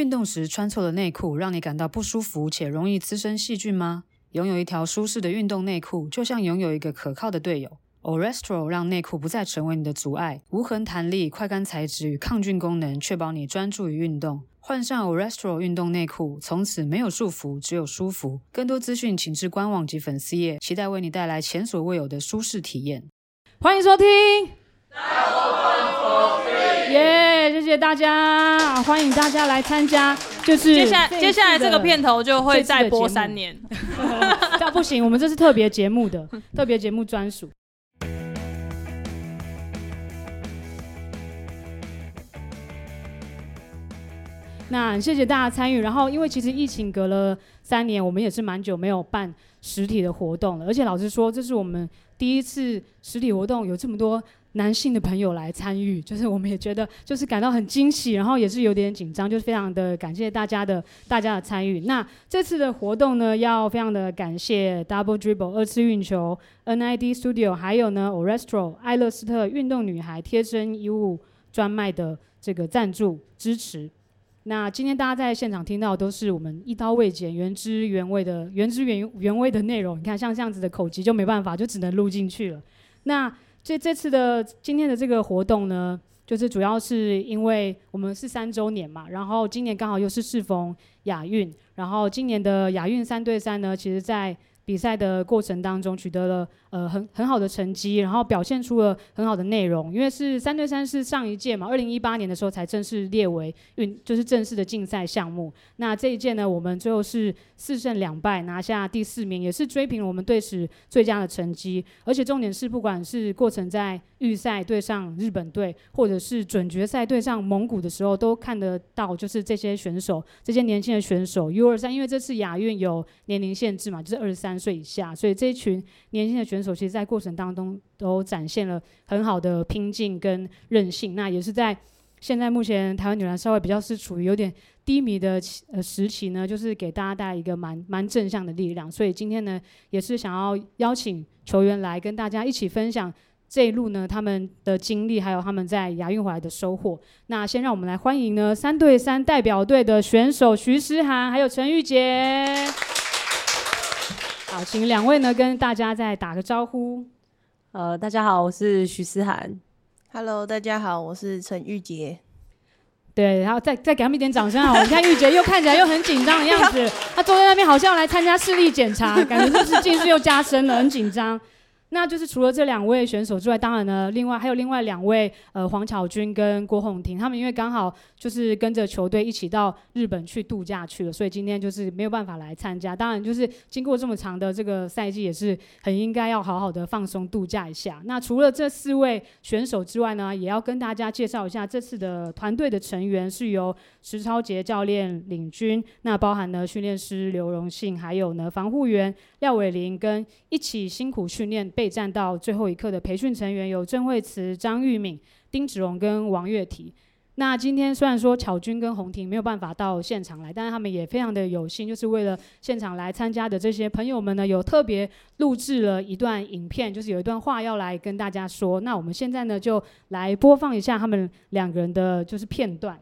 运动时穿错了内裤，让你感到不舒服且容易滋生细菌吗？拥有一条舒适的运动内裤，就像拥有一个可靠的队友。Orestro 让内裤不再成为你的阻碍，无痕弹力、快干材质与抗菌功能，确保你专注于运动。换上 Orestro 运动内裤，从此没有束缚，只有舒服。更多资讯，请至官网及粉丝页，期待为你带来前所未有的舒适体验。欢迎收听，耶！谢谢大家，欢迎大家来参加。就是接下来接下来这个片头就会再播三年，那不行，我们这是特别节目的 特别节目专属。那谢谢大家参与，然后因为其实疫情隔了三年，我们也是蛮久没有办实体的活动了，而且老实说，这是我们第一次实体活动，有这么多男性的朋友来参与，就是我们也觉得就是感到很惊喜，然后也是有点紧张，就是非常的感谢大家的大家的参与。那这次的活动呢，要非常的感谢 Double Dribble 二次运球、NID Studio，还有呢 Orestro 爱乐斯特运动女孩贴身衣物专卖的这个赞助支持。那今天大家在现场听到都是我们一刀未剪、原汁原味的原汁原原味的内容。你看，像这样子的口级就没办法，就只能录进去了。那这这次的今天的这个活动呢，就是主要是因为我们是三周年嘛，然后今年刚好又是适逢亚运，然后今年的亚运三对三呢，其实在比赛的过程当中取得了呃很很好的成绩，然后表现出了很好的内容。因为是三对三是上一届嘛，二零一八年的时候才正式列为运就是正式的竞赛项目。那这一届呢，我们最后是四胜两败拿下第四名，也是追平了我们队史最佳的成绩。而且重点是，不管是过程在预赛对上日本队，或者是准决赛对上蒙古的时候，都看得到就是这些选手，这些年轻的选手 U 二三，因为这次亚运有年龄限制嘛，就是二十三岁以下，所以这一群年轻的选手，其实在过程当中都展现了很好的拼劲跟韧性。那也是在现在目前台湾女篮稍微比较是处于有点低迷的呃时期呢，就是给大家带来一个蛮蛮正向的力量。所以今天呢，也是想要邀请球员来跟大家一起分享这一路呢他们的经历，还有他们在亚运回来的收获。那先让我们来欢迎呢三对三代表队的选手徐诗涵还有陈玉洁。好，请两位呢跟大家再打个招呼。呃，大家好，我是徐思涵。Hello，大家好，我是陈玉洁。对，然后再再给他们一点掌声啊！你看玉洁又看起来又很紧张的样子，他坐在那边好像要来参加视力检查，感觉是不是近视又加深了，很紧张。那就是除了这两位选手之外，当然呢，另外还有另外两位，呃，黄巧君跟郭宏婷，他们因为刚好就是跟着球队一起到日本去度假去了，所以今天就是没有办法来参加。当然，就是经过这么长的这个赛季，也是很应该要好好的放松度假一下。那除了这四位选手之外呢，也要跟大家介绍一下这次的团队的成员是由石超杰教练领军，那包含了训练师刘荣信，还有呢防护员廖伟林跟一起辛苦训练。备战到最后一刻的培训成员有郑惠慈、张玉敏、丁子荣跟王月婷。那今天虽然说巧君跟洪婷没有办法到现场来，但是他们也非常的有心，就是为了现场来参加的这些朋友们呢，有特别录制了一段影片，就是有一段话要来跟大家说。那我们现在呢，就来播放一下他们两个人的就是片段。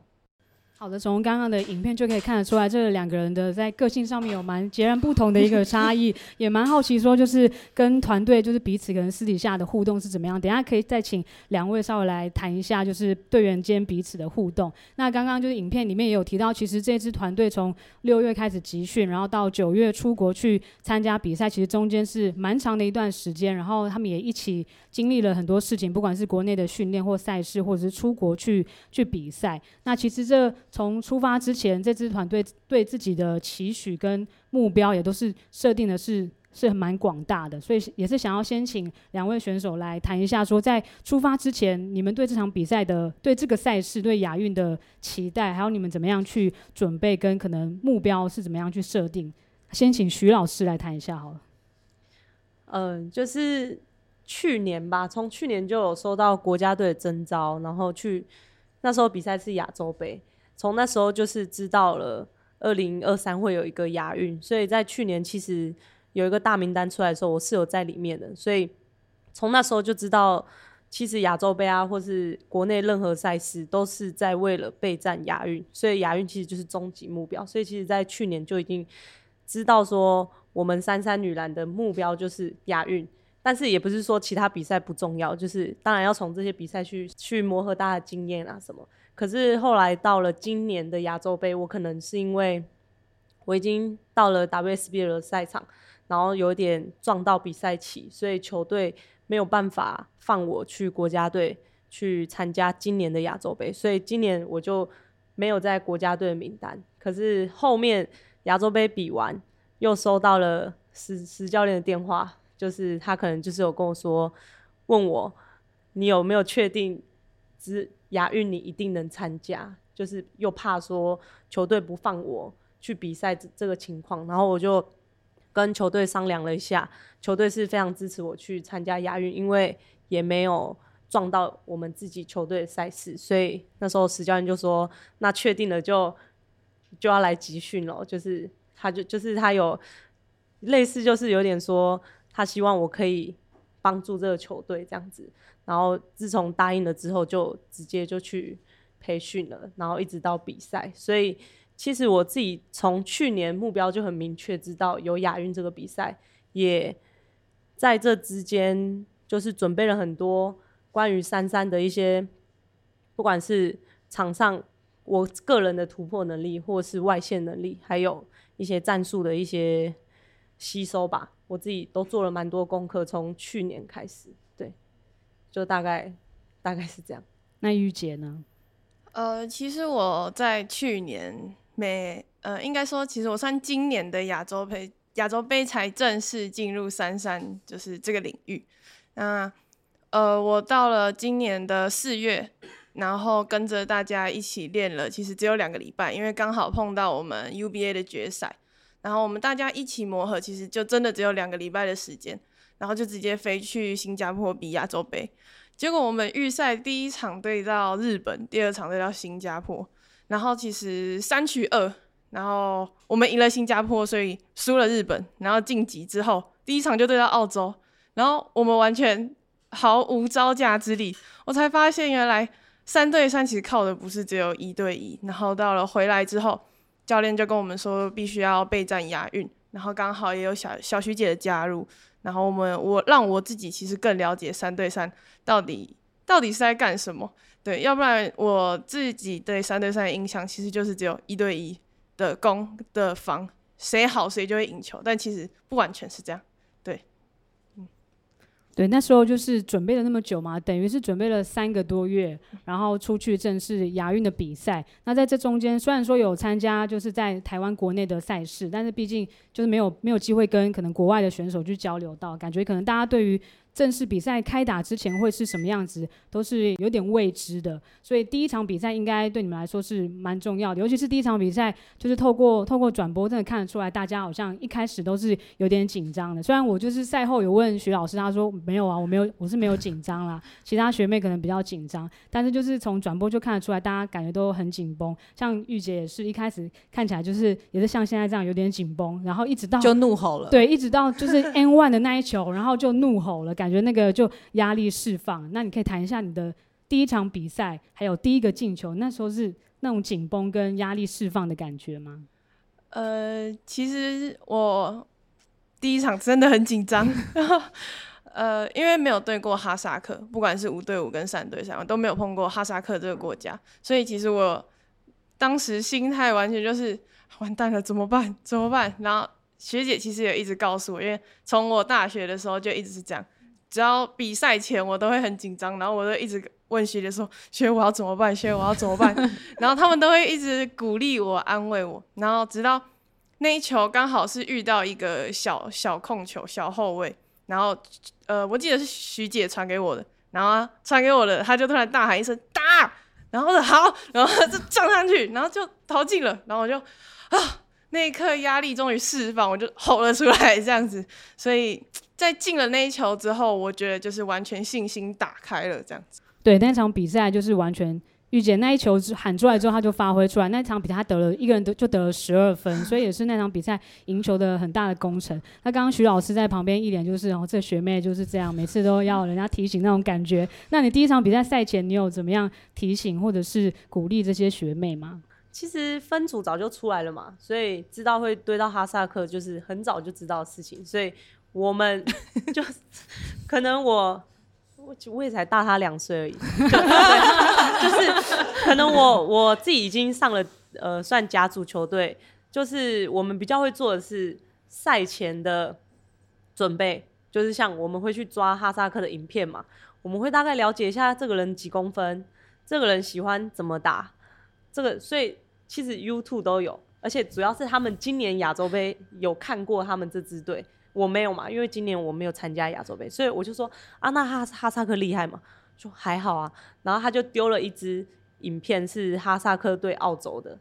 好的，从刚刚的影片就可以看得出来，这两个人的在个性上面有蛮截然不同的一个差异，也蛮好奇说，就是跟团队就是彼此可能私底下的互动是怎么样？等一下可以再请两位稍微来谈一下，就是队员间彼此的互动。那刚刚就是影片里面也有提到，其实这支团队从六月开始集训，然后到九月出国去参加比赛，其实中间是蛮长的一段时间，然后他们也一起经历了很多事情，不管是国内的训练或赛事，或者是出国去去比赛。那其实这从出发之前，这支团队对自己的期许跟目标也都是设定的是是蛮广大的，所以也是想要先请两位选手来谈一下，说在出发之前，你们对这场比赛的、对这个赛事、对亚运的期待，还有你们怎么样去准备，跟可能目标是怎么样去设定。先请徐老师来谈一下好了。嗯，就是去年吧，从去年就有收到国家队的征召，然后去。那时候比赛是亚洲杯，从那时候就是知道了二零二三会有一个亚运，所以在去年其实有一个大名单出来的时候，我是有在里面的，所以从那时候就知道其实亚洲杯啊，或是国内任何赛事，都是在为了备战亚运，所以亚运其实就是终极目标。所以其实，在去年就已经知道说，我们三三女篮的目标就是亚运。但是也不是说其他比赛不重要，就是当然要从这些比赛去去磨合大家的经验啊什么。可是后来到了今年的亚洲杯，我可能是因为我已经到了 wsb 的赛场，然后有点撞到比赛期，所以球队没有办法放我去国家队去参加今年的亚洲杯，所以今年我就没有在国家队的名单。可是后面亚洲杯比完，又收到了石石教练的电话。就是他可能就是有跟我说，问我你有没有确定，只亚运你一定能参加，就是又怕说球队不放我去比赛这这个情况，然后我就跟球队商量了一下，球队是非常支持我去参加亚运，因为也没有撞到我们自己球队的赛事，所以那时候石教练就说，那确定了就就要来集训了，就是他就就是他有类似就是有点说。他希望我可以帮助这个球队这样子，然后自从答应了之后，就直接就去培训了，然后一直到比赛。所以其实我自己从去年目标就很明确，知道有亚运这个比赛，也在这之间就是准备了很多关于三三的一些，不管是场上我个人的突破能力，或是外线能力，还有一些战术的一些吸收吧。我自己都做了蛮多功课，从去年开始，对，就大概大概是这样。那玉洁呢？呃，其实我在去年没，呃，应该说，其实我算今年的亚洲杯，亚洲杯才正式进入三三，就是这个领域。那呃，我到了今年的四月，然后跟着大家一起练了，其实只有两个礼拜，因为刚好碰到我们 UBA 的决赛。然后我们大家一起磨合，其实就真的只有两个礼拜的时间，然后就直接飞去新加坡比亚洲杯。结果我们预赛第一场对到日本，第二场对到新加坡，然后其实三取二，然后我们赢了新加坡，所以输了日本，然后晋级之后第一场就对到澳洲，然后我们完全毫无招架之力。我才发现原来三对三其实靠的不是只有一对一，然后到了回来之后。教练就跟我们说，必须要备战押运，然后刚好也有小小徐姐的加入，然后我们我让我自己其实更了解三对三到底到底是在干什么，对，要不然我自己对三对三的印象其实就是只有一对一的攻的防，谁好谁就会赢球，但其实不完全是这样。对，那时候就是准备了那么久嘛，等于是准备了三个多月，然后出去正式亚运的比赛。那在这中间，虽然说有参加就是在台湾国内的赛事，但是毕竟就是没有没有机会跟可能国外的选手去交流到，感觉可能大家对于。正式比赛开打之前会是什么样子，都是有点未知的。所以第一场比赛应该对你们来说是蛮重要的，尤其是第一场比赛，就是透过透过转播，真的看得出来，大家好像一开始都是有点紧张的。虽然我就是赛后有问徐老师，他说没有啊，我没有，我是没有紧张啦。其他学妹可能比较紧张，但是就是从转播就看得出来，大家感觉都很紧绷。像玉姐也是一开始看起来就是也是像现在这样有点紧绷，然后一直到就怒吼了，对，一直到就是 N one 的那一球，然后就怒吼了，感。感觉那个就压力释放，那你可以谈一下你的第一场比赛，还有第一个进球，那时候是那种紧绷跟压力释放的感觉吗？呃，其实我第一场真的很紧张，呃，因为没有对过哈萨克，不管是五对五跟三对三，我都没有碰过哈萨克这个国家，所以其实我当时心态完全就是完蛋了，怎么办？怎么办？然后学姐其实也一直告诉我，因为从我大学的时候就一直是这样。只要比赛前，我都会很紧张，然后我就一直问学姐说：“学我要怎么办？学我要怎么办？” 然后他们都会一直鼓励我、安慰我。然后直到那一球刚好是遇到一个小小控球、小后卫，然后呃，我记得是徐姐传给我的，然后传给我的，他就突然大喊一声“打”，然后说好，然后就撞上去，然后就投进了，然后我就啊，那一刻压力终于释放，我就吼了出来，这样子，所以。在进了那一球之后，我觉得就是完全信心打开了这样子。对，那场比赛就是完全玉姐那一球喊出来之后，他就发挥出来。那场比赛他得了一个人得就得了十二分，所以也是那场比赛赢球的很大的功臣。那刚刚徐老师在旁边一脸就是然哦，这学妹就是这样，每次都要人家提醒那种感觉。那你第一场比赛赛前，你有怎么样提醒或者是鼓励这些学妹吗？其实分组早就出来了嘛，所以知道会堆到哈萨克，就是很早就知道的事情。所以我们 就可能我。我我也才大他两岁而已，就是可能我我自己已经上了呃算甲组球队，就是我们比较会做的是赛前的准备，就是像我们会去抓哈萨克的影片嘛，我们会大概了解一下这个人几公分，这个人喜欢怎么打，这个所以其实 YouTube 都有，而且主要是他们今年亚洲杯有看过他们这支队。我没有嘛，因为今年我没有参加亚洲杯，所以我就说啊，那哈哈萨克厉害吗？说还好啊。然后他就丢了一支影片，是哈萨克对澳洲的，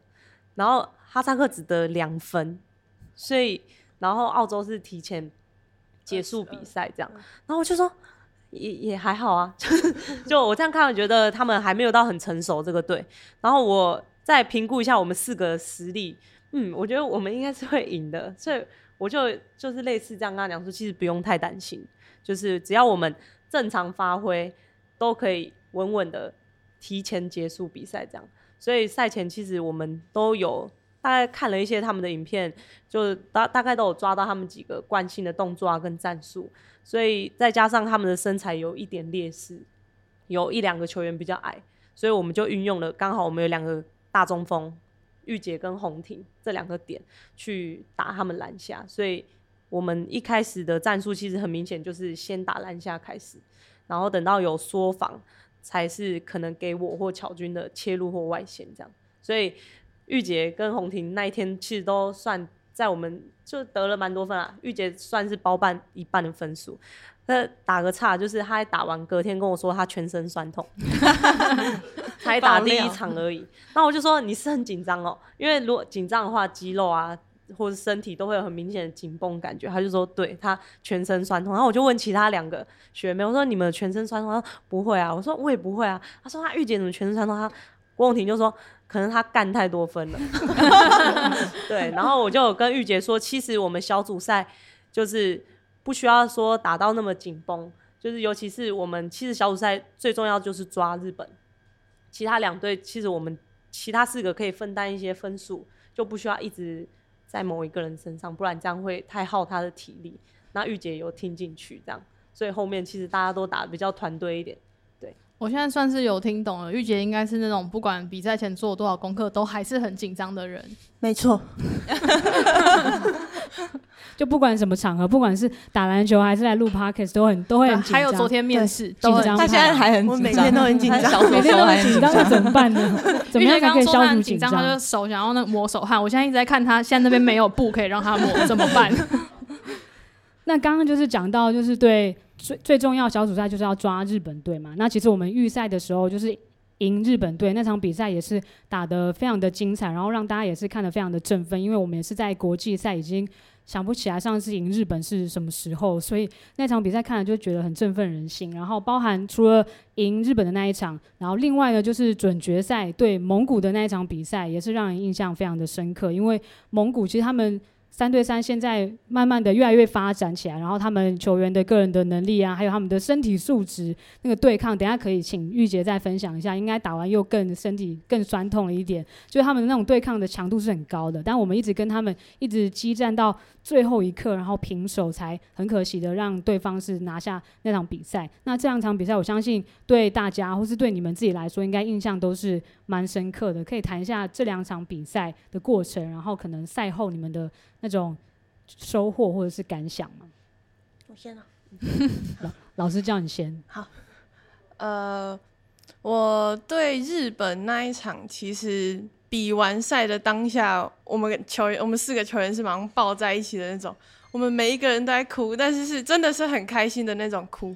然后哈萨克只得两分，所以然后澳洲是提前结束比赛这样。然后我就说也也还好啊，就我这样看，我觉得他们还没有到很成熟这个队。然后我再评估一下我们四个实力，嗯，我觉得我们应该是会赢的，所以。我就就是类似这样跟他讲说，其实不用太担心，就是只要我们正常发挥，都可以稳稳的提前结束比赛这样。所以赛前其实我们都有大概看了一些他们的影片，就大大概都有抓到他们几个惯性的动作啊跟战术。所以再加上他们的身材有一点劣势，有一两个球员比较矮，所以我们就运用了，刚好我们有两个大中锋。玉洁跟洪婷这两个点去打他们篮下，所以我们一开始的战术其实很明显，就是先打篮下开始，然后等到有缩防，才是可能给我或巧军的切入或外线这样。所以玉洁跟洪婷那一天其实都算在我们就得了蛮多分啊，玉洁算是包办一半的分数。那打个岔，就是他打完隔天跟我说他全身酸痛，才打第一场而已。那我就说你是很紧张哦，因为如果紧张的话，肌肉啊或者身体都会有很明显的紧绷感觉。他就说对他全身酸痛，然后我就问其他两个学妹，我说你们全身酸痛？他说不会啊，我说我也不会啊。他说他玉姐怎么全身酸痛？他郭永婷就说可能他干太多分了。对，然后我就跟玉姐说，其实我们小组赛就是。不需要说打到那么紧绷，就是尤其是我们其实小组赛最重要就是抓日本，其他两队其实我们其他四个可以分担一些分数，就不需要一直在某一个人身上，不然这样会太耗他的体力。那玉姐有听进去这样，所以后面其实大家都打比较团队一点。对，我现在算是有听懂了，玉姐应该是那种不管比赛前做多少功课都还是很紧张的人。没错。就不管什么场合，不管是打篮球还是来录 podcast，都很都会很紧张。还有昨天面试，紧张。他现在还很紧张，每天都很紧张，每天都很紧张，那怎么办呢？怎么样才可以消除紧张？他就手想要那个抹手汗。我现在一直在看他，现在那边没有布可以让他抹，怎么办？那刚刚就是讲到，就是对最最重要小组赛就是要抓日本队嘛。那其实我们预赛的时候就是赢日本队那场比赛也是打得非常的精彩，然后让大家也是看得非常的振奋，因为我们也是在国际赛已经。想不起来上次赢日本是什么时候，所以那场比赛看了就觉得很振奋人心。然后包含除了赢日本的那一场，然后另外呢就是准决赛对蒙古的那一场比赛，也是让人印象非常的深刻，因为蒙古其实他们。三对三现在慢慢的越来越发展起来，然后他们球员的个人的能力啊，还有他们的身体素质，那个对抗，等下可以请玉洁再分享一下。应该打完又更身体更酸痛了一点，就是他们的那种对抗的强度是很高的。但我们一直跟他们一直激战到最后一刻，然后平手才很可惜的让对方是拿下那场比赛。那这两场比赛，我相信对大家或是对你们自己来说，应该印象都是蛮深刻的。可以谈一下这两场比赛的过程，然后可能赛后你们的。那种收获或者是感想吗？我先啊，老老师叫你先。好，呃，我对日本那一场，其实比完赛的当下，我们球员，我们四个球员是马上抱在一起的那种，我们每一个人都在哭，但是是真的是很开心的那种哭。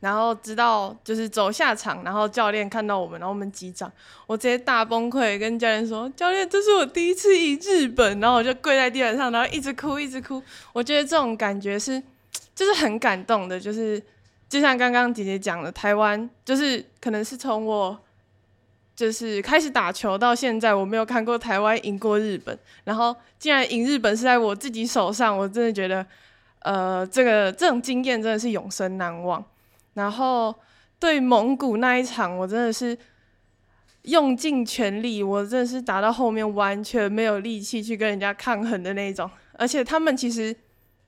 然后直到就是走下场，然后教练看到我们，然后我们击掌，我直接大崩溃，跟教练说：“教练，这是我第一次赢日本。”然后我就跪在地板上，然后一直哭，一直哭。我觉得这种感觉是，就是很感动的，就是就像刚刚姐姐讲的，台湾就是可能是从我就是开始打球到现在，我没有看过台湾赢过日本。然后，竟然赢日本是在我自己手上，我真的觉得，呃，这个这种经验真的是永生难忘。然后，对蒙古那一场，我真的是用尽全力，我真的是打到后面完全没有力气去跟人家抗衡的那种。而且他们其实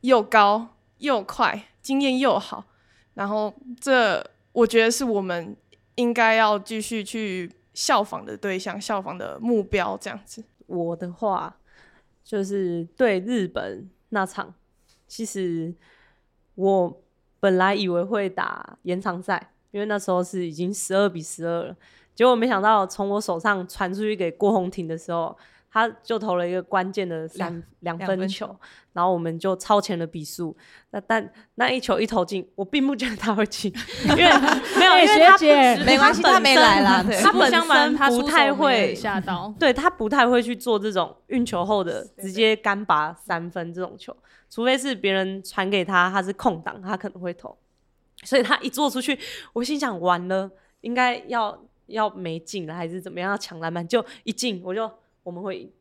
又高又快，经验又好。然后，这我觉得是我们应该要继续去。效仿的对象，效仿的目标，这样子。我的话就是对日本那场，其实我本来以为会打延长赛，因为那时候是已经十二比十二了，结果没想到从我手上传出去给郭红婷的时候。他就投了一个关键的三两分，分球，然后我们就超前了比数。那但那一球一投进，我并不觉得他会进，因为没有，因为他没关系，他没来啦。他本身他不太会下刀，对他不太会去做这种运球后的直接干拔三分这种球，除非是别人传给他，他是空档，他可能会投。所以他一做出去，我心想完了，应该要要没进了，还是怎么样要抢篮板？就一进我就。我们会赢，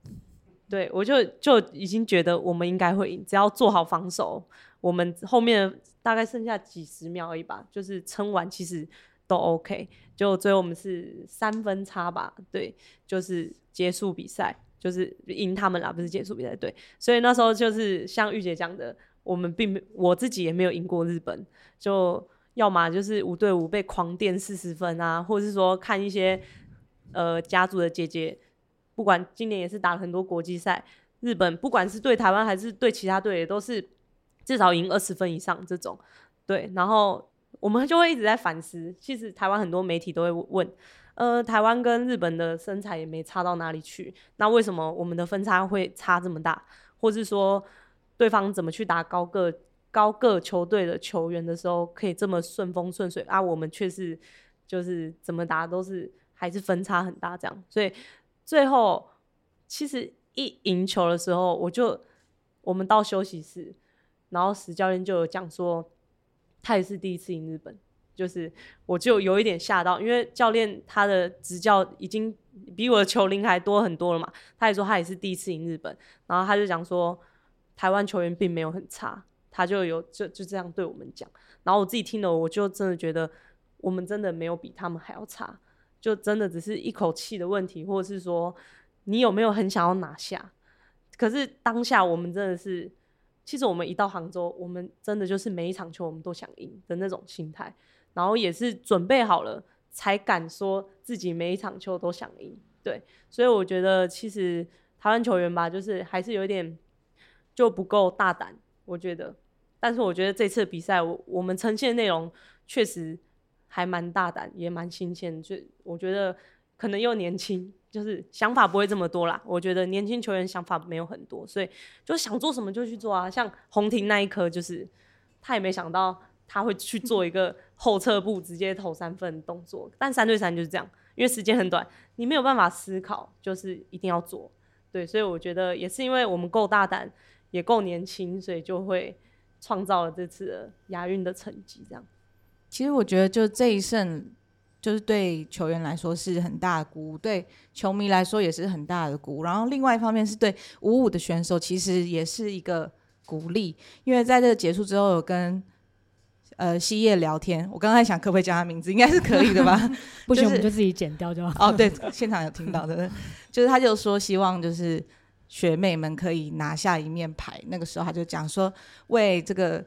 对，我就就已经觉得我们应该会赢，只要做好防守，我们后面大概剩下几十秒而已吧，就是撑完其实都 OK。就最后我们是三分差吧，对，就是结束比赛，就是赢他们啦，不是结束比赛，对。所以那时候就是像玉姐讲的，我们并没，我自己也没有赢过日本，就要么就是五对五被狂电四十分啊，或者是说看一些呃家族的姐姐。不管今年也是打了很多国际赛，日本不管是对台湾还是对其他队，也都是至少赢二十分以上这种。对，然后我们就会一直在反思。其实台湾很多媒体都会问，呃，台湾跟日本的身材也没差到哪里去，那为什么我们的分差会差这么大？或是说对方怎么去打高个高个球队的球员的时候，可以这么顺风顺水啊？我们却是就是怎么打都是还是分差很大这样，所以。最后，其实一赢球的时候，我就我们到休息室，然后史教练就有讲说，他也是第一次赢日本，就是我就有一点吓到，因为教练他的执教已经比我的球龄还多很多了嘛，他也说他也是第一次赢日本，然后他就讲说，台湾球员并没有很差，他就有就就这样对我们讲，然后我自己听了，我就真的觉得我们真的没有比他们还要差。就真的只是一口气的问题，或者是说你有没有很想要拿下？可是当下我们真的是，其实我们一到杭州，我们真的就是每一场球我们都想赢的那种心态，然后也是准备好了才敢说自己每一场球都想赢。对，所以我觉得其实台湾球员吧，就是还是有点就不够大胆，我觉得。但是我觉得这次比赛，我我们呈现内容确实。还蛮大胆，也蛮新鲜，就我觉得可能又年轻，就是想法不会这么多啦。我觉得年轻球员想法没有很多，所以就想做什么就去做啊。像泓庭那一颗，就是他也没想到他会去做一个后撤步直接投三分的动作，但三对三就是这样，因为时间很短，你没有办法思考，就是一定要做。对，所以我觉得也是因为我们够大胆，也够年轻，所以就会创造了这次的亚运的成绩，这样。其实我觉得，就这一胜，就是对球员来说是很大的鼓舞，对球迷来说也是很大的鼓舞。然后另外一方面是对五五的选手，其实也是一个鼓励。因为在这个结束之后，有跟呃希叶聊天，我刚才想可不可以叫他名字，应该是可以的吧？不行，我们就自己剪掉就好。哦，对，现场有听到的，就是他就说希望就是学妹们可以拿下一面牌。那个时候他就讲说为这个。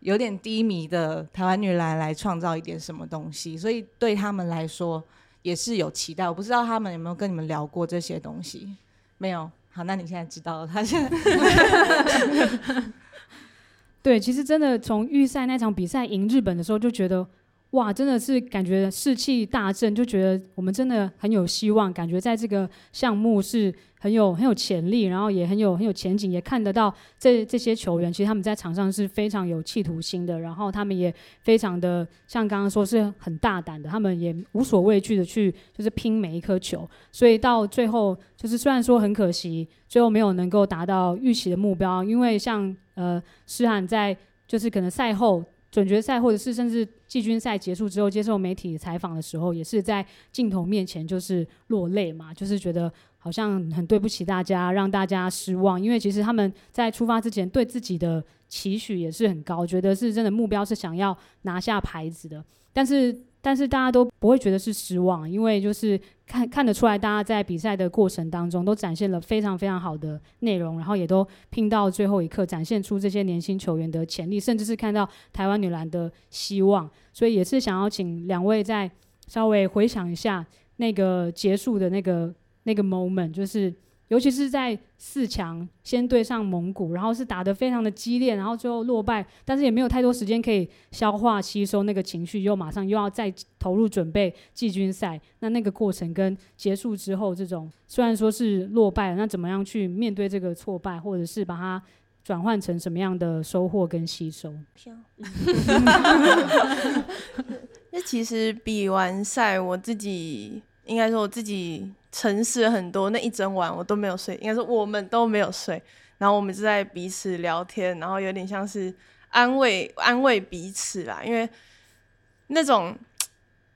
有点低迷的台湾女篮来创造一点什么东西，所以对他们来说也是有期待。我不知道他们有没有跟你们聊过这些东西？没有。好，那你现在知道了。他现在 对，其实真的从预赛那场比赛赢日本的时候就觉得。哇，真的是感觉士气大振，就觉得我们真的很有希望，感觉在这个项目是很有很有潜力，然后也很有很有前景，也看得到这这些球员其实他们在场上是非常有企图心的，然后他们也非常的像刚刚说是很大胆的，他们也无所畏惧的去就是拼每一颗球，所以到最后就是虽然说很可惜，最后没有能够达到预期的目标，因为像呃诗涵在就是可能赛后。准决赛或者是甚至季军赛结束之后接受媒体采访的时候，也是在镜头面前就是落泪嘛，就是觉得好像很对不起大家，让大家失望。因为其实他们在出发之前对自己的期许也是很高，觉得是真的目标是想要拿下牌子的，但是。但是大家都不会觉得是失望，因为就是看看得出来，大家在比赛的过程当中都展现了非常非常好的内容，然后也都拼到最后一刻，展现出这些年轻球员的潜力，甚至是看到台湾女篮的希望。所以也是想要请两位再稍微回想一下那个结束的那个那个 moment，就是。尤其是在四强先对上蒙古，然后是打得非常的激烈，然后最后落败，但是也没有太多时间可以消化吸收那个情绪，又马上又要再投入准备季军赛。那那个过程跟结束之后这种，虽然说是落败了，那怎么样去面对这个挫败，或者是把它转换成什么样的收获跟吸收？那 其实比完赛，我自己应该说我自己。诚实很多，那一整晚我都没有睡，应该说我们都没有睡。然后我们就在彼此聊天，然后有点像是安慰安慰彼此啦。因为那种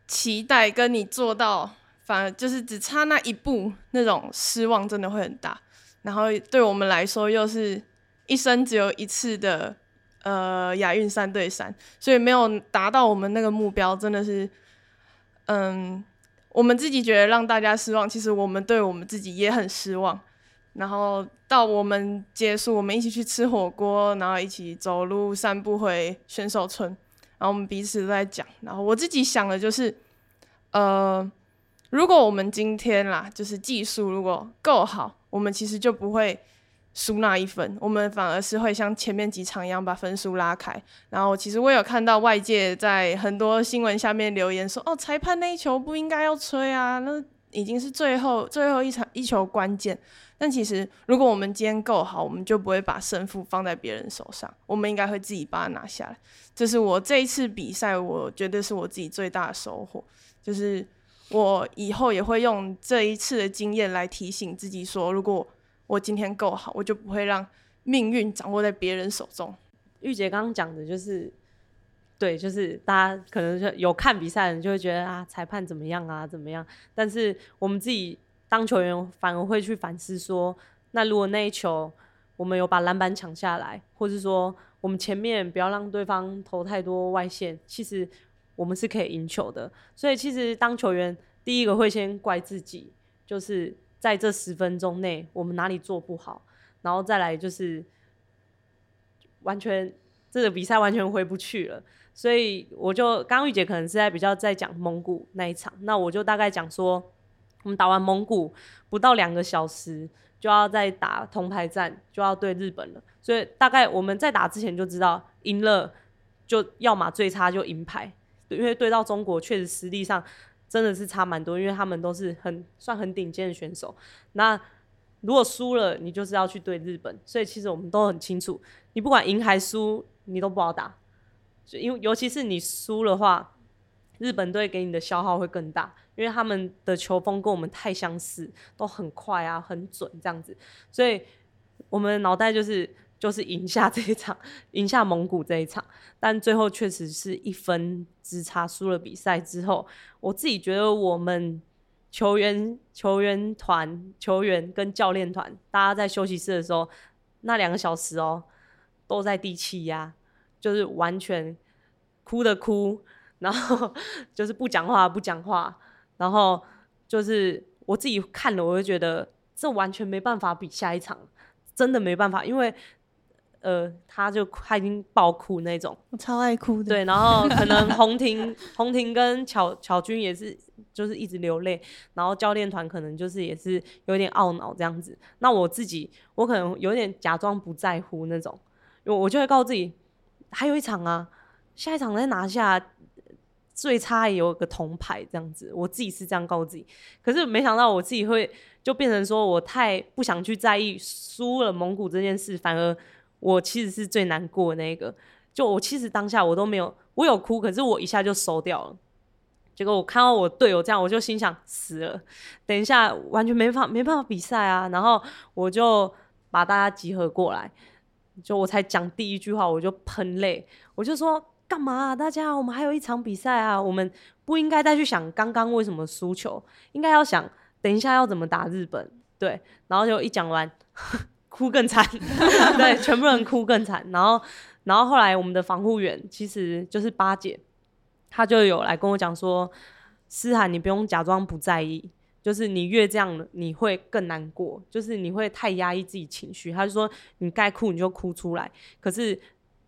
期待跟你做到，反而就是只差那一步，那种失望真的会很大。然后对我们来说，又是一生只有一次的呃亚运三对三，所以没有达到我们那个目标，真的是嗯。我们自己觉得让大家失望，其实我们对我们自己也很失望。然后到我们结束，我们一起去吃火锅，然后一起走路散步回选手村，然后我们彼此都在讲。然后我自己想的就是，呃，如果我们今天啦，就是技术如果够好，我们其实就不会。输那一分，我们反而是会像前面几场一样把分数拉开。然后，其实我有看到外界在很多新闻下面留言说：“哦，裁判那一球不应该要吹啊，那已经是最后最后一场一球关键。”但其实，如果我们今天够好，我们就不会把胜负放在别人手上，我们应该会自己把它拿下来。这是我这一次比赛，我觉得是我自己最大的收获，就是我以后也会用这一次的经验来提醒自己说，如果我今天够好，我就不会让命运掌握在别人手中。玉姐刚刚讲的就是，对，就是大家可能就有看比赛的人就会觉得啊，裁判怎么样啊，怎么样？但是我们自己当球员反而会去反思说，那如果那一球我们有把篮板抢下来，或是说我们前面不要让对方投太多外线，其实我们是可以赢球的。所以其实当球员第一个会先怪自己，就是。在这十分钟内，我们哪里做不好，然后再来就是完全这个比赛完全回不去了。所以我就刚玉姐可能是在比较在讲蒙古那一场，那我就大概讲说，我们打完蒙古不到两个小时就要再打铜牌战，就要对日本了。所以大概我们在打之前就知道，赢了就要么最差就银牌，因为对到中国确实实力上。真的是差蛮多，因为他们都是很算很顶尖的选手。那如果输了，你就是要去对日本，所以其实我们都很清楚，你不管赢还输，你都不好打。就因为尤其是你输的话，日本队给你的消耗会更大，因为他们的球风跟我们太相似，都很快啊，很准这样子，所以我们脑袋就是。就是赢下这一场，赢下蒙古这一场，但最后确实是一分之差输了比赛之后，我自己觉得我们球员、球员团、球员跟教练团，大家在休息室的时候，那两个小时哦，都在低气压，就是完全哭的哭，然后 就是不讲话不讲话，然后就是我自己看了，我就觉得这完全没办法比下一场，真的没办法，因为。呃，他就他已经爆哭那种，我超爱哭的。对，然后可能红婷、红婷跟巧巧君也是，就是一直流泪，然后教练团可能就是也是有点懊恼这样子。那我自己，我可能有点假装不在乎那种，我我就会告诉自己，还有一场啊，下一场再拿下，最差也有个铜牌这样子。我自己是这样告诉自己，可是没想到我自己会就变成说我太不想去在意输了蒙古这件事，反而。我其实是最难过的那个，就我其实当下我都没有，我有哭，可是我一下就收掉了。结果我看到我队友这样，我就心想死了，等一下完全没法没办法比赛啊。然后我就把大家集合过来，就我才讲第一句话，我就喷泪，我就说干嘛啊？大家，我们还有一场比赛啊，我们不应该再去想刚刚为什么输球，应该要想等一下要怎么打日本。对，然后就一讲完，哭更惨，对，全部人哭更惨。然后，然后后来我们的防护员其实就是八姐，她就有来跟我讲说，思涵，你不用假装不在意，就是你越这样，你会更难过，就是你会太压抑自己情绪。她就说，你该哭你就哭出来，可是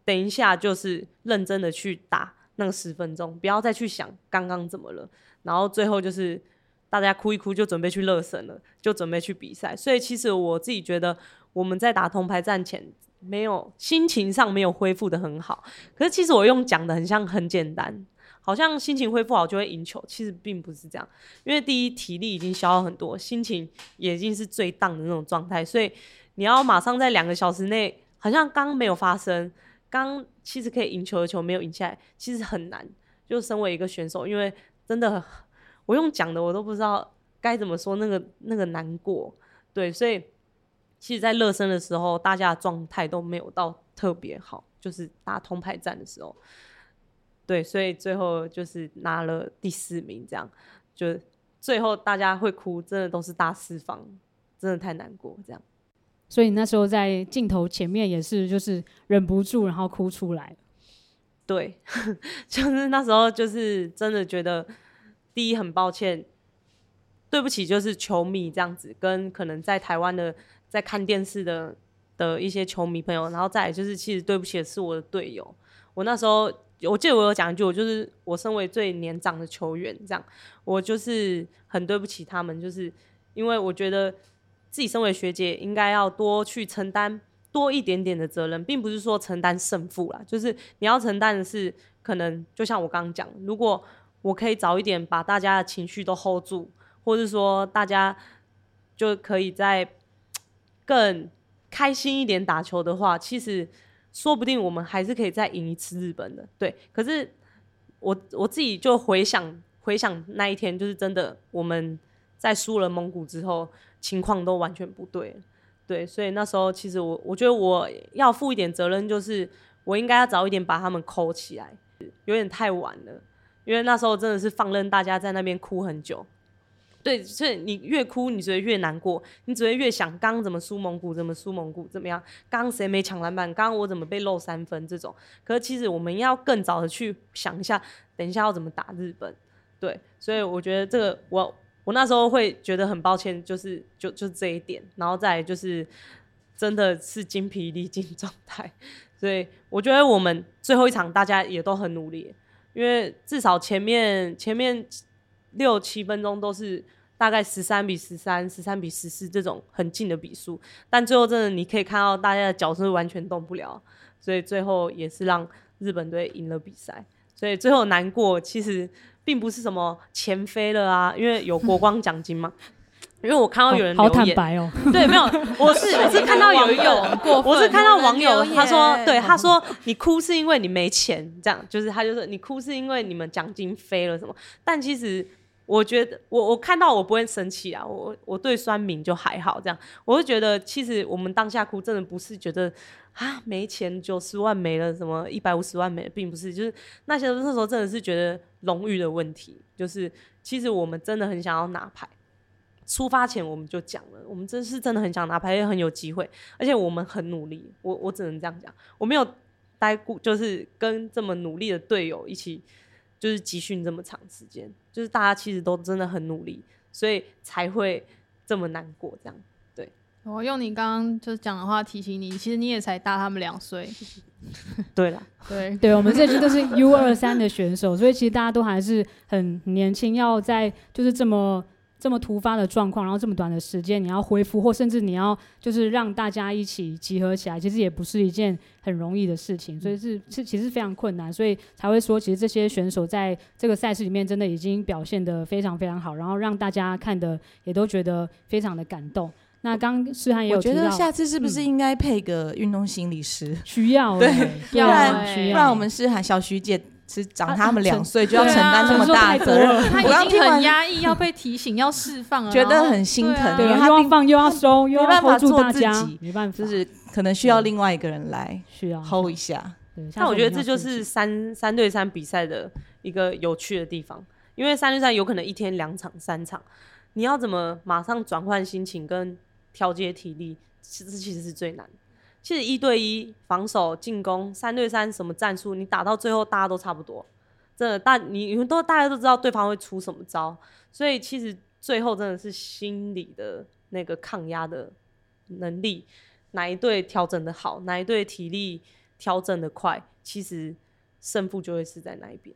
等一下就是认真的去打那个十分钟，不要再去想刚刚怎么了。然后最后就是。大家哭一哭就准备去热身了，就准备去比赛。所以其实我自己觉得，我们在打铜牌战前，没有心情上没有恢复得很好。可是其实我用讲的很像很简单，好像心情恢复好就会赢球，其实并不是这样。因为第一体力已经消耗很多，心情也已经是最荡的那种状态，所以你要马上在两个小时内，好像刚没有发生，刚其实可以赢球的球没有赢下来，其实很难。就身为一个选手，因为真的。我用讲的，我都不知道该怎么说，那个那个难过，对，所以其实，在热身的时候，大家的状态都没有到特别好，就是打通牌战的时候，对，所以最后就是拿了第四名，这样，就最后大家会哭，真的都是大四方，真的太难过，这样。所以那时候在镜头前面也是，就是忍不住，然后哭出来。对，就是那时候，就是真的觉得。第一，很抱歉，对不起，就是球迷这样子，跟可能在台湾的在看电视的的一些球迷朋友，然后再就是，其实对不起的是我的队友。我那时候，我记得我有讲一句，我就是我身为最年长的球员，这样，我就是很对不起他们，就是因为我觉得自己身为学姐，应该要多去承担多一点点的责任，并不是说承担胜负啦，就是你要承担的是，可能就像我刚刚讲，如果。我可以早一点把大家的情绪都 hold 住，或者说大家就可以在更开心一点打球的话，其实说不定我们还是可以再赢一次日本的。对，可是我我自己就回想回想那一天，就是真的我们在输了蒙古之后，情况都完全不对。对，所以那时候其实我我觉得我要负一点责任，就是我应该要早一点把他们抠起来，有点太晚了。因为那时候真的是放任大家在那边哭很久，对，所以你越哭，你只会越难过，你只会越想刚刚怎么输蒙古，怎么输蒙古，怎么样？刚刚谁没抢篮板？刚刚我怎么被漏三分？这种，可是其实我们要更早的去想一下，等一下要怎么打日本，对，所以我觉得这个我我那时候会觉得很抱歉，就是就就这一点，然后再就是真的是精疲力尽状态，所以我觉得我们最后一场大家也都很努力。因为至少前面前面六七分钟都是大概十三比十三、十三比十四这种很近的比数，但最后真的你可以看到大家的脚是完全动不了，所以最后也是让日本队赢了比赛。所以最后难过其实并不是什么钱飞了啊，因为有国光奖金嘛。因为我看到有人留言，好坦白哦，对，没有，我是 我是看到有一个，我是看到网友他说，对，他说你哭是因为你没钱，这样就是他就说你哭是因为你们奖金飞了什么，但其实我觉得我我看到我不会生气啊，我我对酸民就还好这样，我就觉得其实我们当下哭真的不是觉得啊没钱九十万没了什么一百五十万没了，并不是，就是那些那时候真的是觉得荣誉的问题，就是其实我们真的很想要拿牌。出发前我们就讲了，我们真是真的很想拿牌，也很有机会，而且我们很努力。我我只能这样讲，我没有待过，就是跟这么努力的队友一起，就是集训这么长时间，就是大家其实都真的很努力，所以才会这么难过。这样，对。我用你刚刚就是讲的话提醒你，其实你也才大他们两岁。对了，对对，我们这期都是 U 二三的选手，所以其实大家都还是很年轻，要在就是这么。这么突发的状况，然后这么短的时间，你要恢复，或甚至你要就是让大家一起集合起来，其实也不是一件很容易的事情，所以是是其实非常困难，所以才会说，其实这些选手在这个赛事里面真的已经表现得非常非常好，然后让大家看的也都觉得非常的感动。那刚刚诗涵也有提到，我觉得下次是不是应该配个运动心理师？嗯、需要对，不然不然我们诗涵小徐姐。是长他们两岁就要承担这么大责任，他已经很压抑，要被提醒，要释放，觉得很心疼。对，又要放又要收，又要 hold 住大家，没办法，就是可能需要另外一个人来需要 hold 一下。对，但我觉得这就是三三对三比赛的一个有趣的地方，因为三对三有可能一天两场、三场，你要怎么马上转换心情跟调节体力，其实其实是最难。其实一对一防守、进攻，三对三什么战术，你打到最后大家都差不多，真的大你你们都大家都知道对方会出什么招，所以其实最后真的是心理的那个抗压的能力，哪一队调整的好，哪一队体力。调整的快，其实胜负就会是在那一边。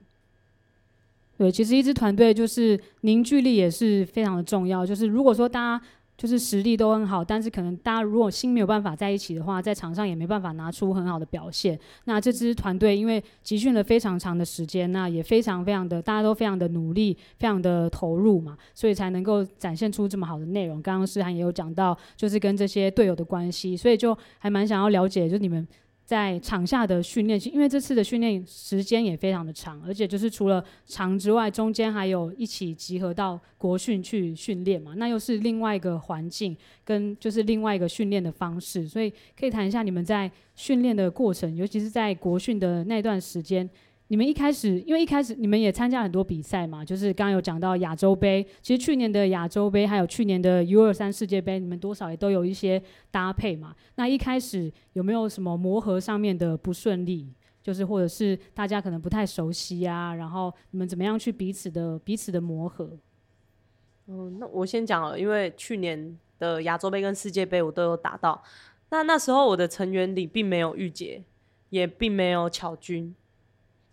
对，其实一支团队就是凝聚力也是非常的重要。就是如果说大家就是实力都很好，但是可能大家如果心没有办法在一起的话，在场上也没办法拿出很好的表现。那这支团队因为集训了非常长的时间，那也非常非常的大家都非常的努力，非常的投入嘛，所以才能够展现出这么好的内容。刚刚诗涵也有讲到，就是跟这些队友的关系，所以就还蛮想要了解，就是你们。在场下的训练，因为这次的训练时间也非常的长，而且就是除了长之外，中间还有一起集合到国训去训练嘛，那又是另外一个环境跟就是另外一个训练的方式，所以可以谈一下你们在训练的过程，尤其是在国训的那段时间。你们一开始，因为一开始你们也参加很多比赛嘛，就是刚刚有讲到亚洲杯，其实去年的亚洲杯还有去年的 U 二三世界杯，你们多少也都有一些搭配嘛。那一开始有没有什么磨合上面的不顺利？就是或者是大家可能不太熟悉啊，然后你们怎么样去彼此的彼此的磨合？嗯，那我先讲了，因为去年的亚洲杯跟世界杯我都有打到，那那时候我的成员里并没有玉洁，也并没有巧君。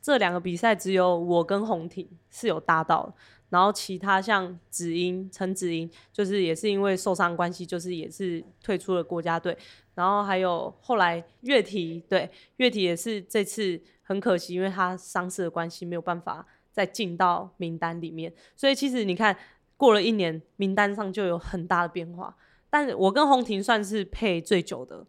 这两个比赛只有我跟洪婷是有搭到，然后其他像子英、陈子英，就是也是因为受伤关系，就是也是退出了国家队。然后还有后来月体，对，月体也是这次很可惜，因为他伤势的关系没有办法再进到名单里面。所以其实你看，过了一年，名单上就有很大的变化。但我跟洪婷算是配最久的。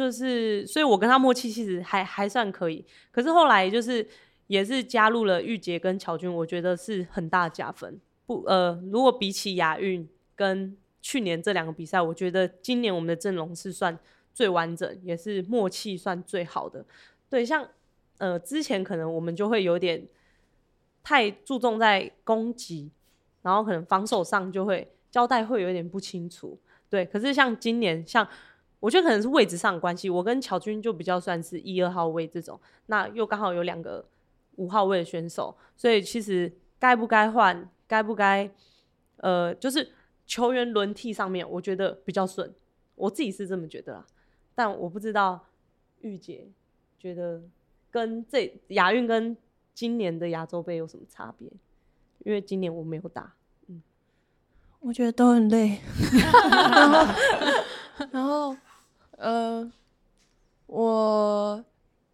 就是，所以我跟他默契其实还还算可以。可是后来就是也是加入了玉洁跟乔军，我觉得是很大的加分。不，呃，如果比起亚运跟去年这两个比赛，我觉得今年我们的阵容是算最完整，也是默契算最好的。对，像呃之前可能我们就会有点太注重在攻击，然后可能防守上就会交代会有点不清楚。对，可是像今年像。我觉得可能是位置上的关系，我跟乔军就比较算是一二号位这种，那又刚好有两个五号位的选手，所以其实该不该换，该不该，呃，就是球员轮替上面，我觉得比较顺，我自己是这么觉得啦。但我不知道玉姐觉得跟这亚运跟今年的亚洲杯有什么差别？因为今年我没有打，嗯，我觉得都很累，然后，然后。呃，我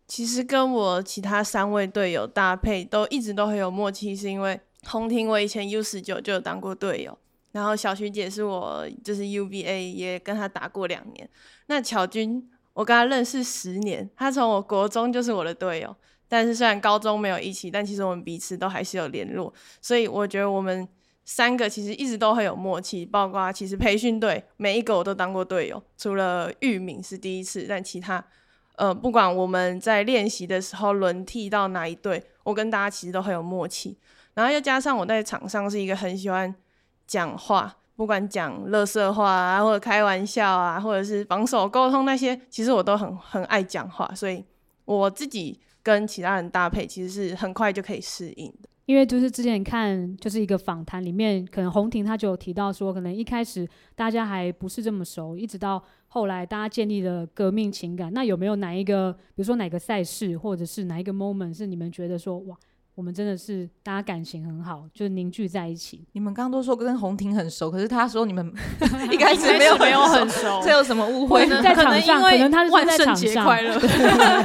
其实跟我其他三位队友搭配都一直都很有默契，是因为红婷我以前 U 十九就有当过队友，然后小徐姐是我就是 UBA 也跟她打过两年，那巧君我跟她认识十年，她从我国中就是我的队友，但是虽然高中没有一起，但其实我们彼此都还是有联络，所以我觉得我们。三个其实一直都很有默契，包括其实培训队每一个我都当过队友，除了玉敏是第一次，但其他，呃，不管我们在练习的时候轮替到哪一队，我跟大家其实都很有默契。然后又加上我在场上是一个很喜欢讲话，不管讲乐色话啊，或者开玩笑啊，或者是防守沟通那些，其实我都很很爱讲话，所以我自己跟其他人搭配其实是很快就可以适应的。因为就是之前看就是一个访谈里面，可能红婷她就有提到说，可能一开始大家还不是这么熟，一直到后来大家建立了革命情感。那有没有哪一个，比如说哪个赛事，或者是哪一个 moment 是你们觉得说，哇，我们真的是大家感情很好，就是凝聚在一起？你们刚刚都说跟红婷很熟，可是他说你们 一开始没有没有很熟，这有什么误会呢？在场上可能他是万圣节快乐。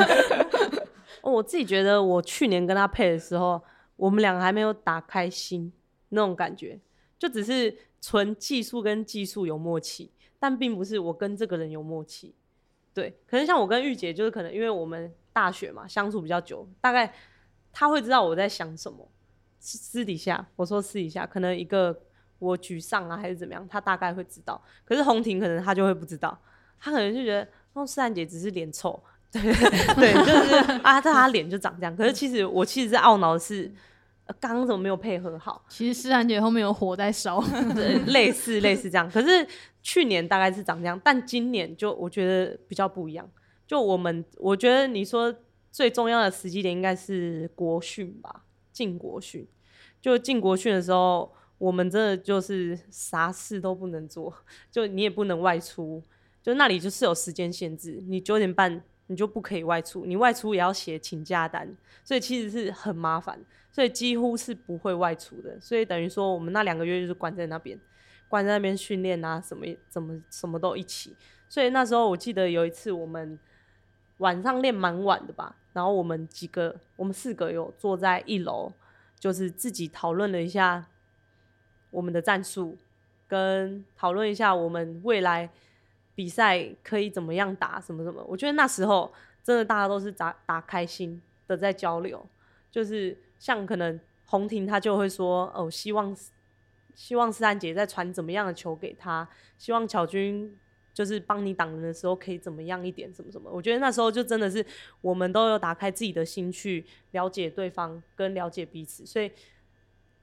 我自己觉得我去年跟他配的时候。我们两个还没有打开心那种感觉，就只是纯技术跟技术有默契，但并不是我跟这个人有默契。对，可能像我跟玉姐，就是可能因为我们大学嘛相处比较久，大概他会知道我在想什么。私底下我说私底下，可能一个我沮丧啊还是怎么样，他大概会知道。可是洪婷可能他就会不知道，他可能就觉得哦，诗涵姐只是脸臭，对 对，就是啊，这他脸就长这样。可是其实我其实是懊恼的是，刚刚怎么没有配合好？其实诗涵姐后面有火在烧，对，类似类似这样。可是去年大概是长这样，但今年就我觉得比较不一样。就我们，我觉得你说最重要的时机点应该是国训吧，进国训。就进国训的时候，我们真的就是啥事都不能做，就你也不能外出，就那里就是有时间限制，你九点半你就不可以外出，你外出也要写请假单，所以其实是很麻烦，所以几乎是不会外出的，所以等于说我们那两个月就是关在那边，关在那边训练啊，什么怎么什么都一起，所以那时候我记得有一次我们晚上练蛮晚的吧，然后我们几个我们四个有坐在一楼。就是自己讨论了一下我们的战术，跟讨论一下我们未来比赛可以怎么样打，什么什么。我觉得那时候真的大家都是打打开心的在交流，就是像可能红婷她就会说哦，希望希望诗涵姐在传怎么样的球给她，希望巧君。就是帮你挡人的时候可以怎么样一点，什么什么？我觉得那时候就真的是我们都有打开自己的心去了解对方跟了解彼此，所以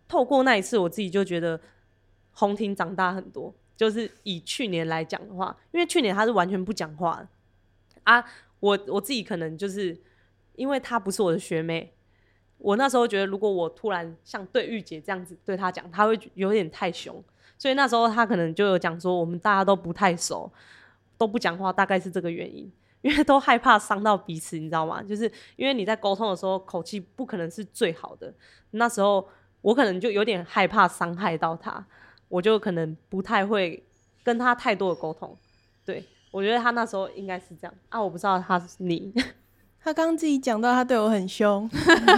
透过那一次，我自己就觉得红婷长大很多。就是以去年来讲的话，因为去年他是完全不讲话啊，我我自己可能就是因为他不是我的学妹，我那时候觉得如果我突然像对玉姐这样子对他讲，他会有点太凶。所以那时候他可能就有讲说，我们大家都不太熟，都不讲话，大概是这个原因，因为都害怕伤到彼此，你知道吗？就是因为你在沟通的时候，口气不可能是最好的。那时候我可能就有点害怕伤害到他，我就可能不太会跟他太多的沟通。对，我觉得他那时候应该是这样啊，我不知道他是你。他刚刚自己讲到他对我很凶，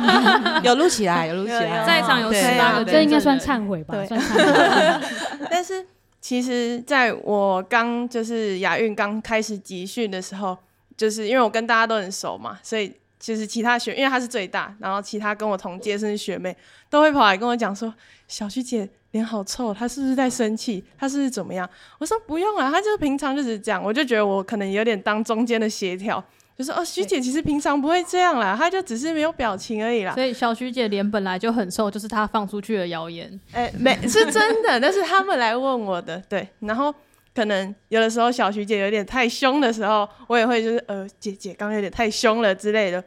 有录起来，有录起来，在场有十八个，这应该算忏悔吧？算忏悔。但是其实在我刚就是亚运刚开始集训的时候，就是因为我跟大家都很熟嘛，所以其实其他学，因为他是最大，然后其他跟我同届甚至学妹都会跑来跟我讲说：“小徐姐脸好臭，她是不是在生气？她是不是怎么样？”我说：“不用啊，她就平常就是这样。”我就觉得我可能有点当中间的协调。就说哦，徐姐其实平常不会这样啦，她就只是没有表情而已啦。所以小徐姐脸本来就很瘦，就是她放出去的谣言。哎、欸，没是真的，那是他们来问我的。对，然后可能有的时候小徐姐有点太凶的时候，我也会就是呃，姐姐刚刚有点太凶了之类的，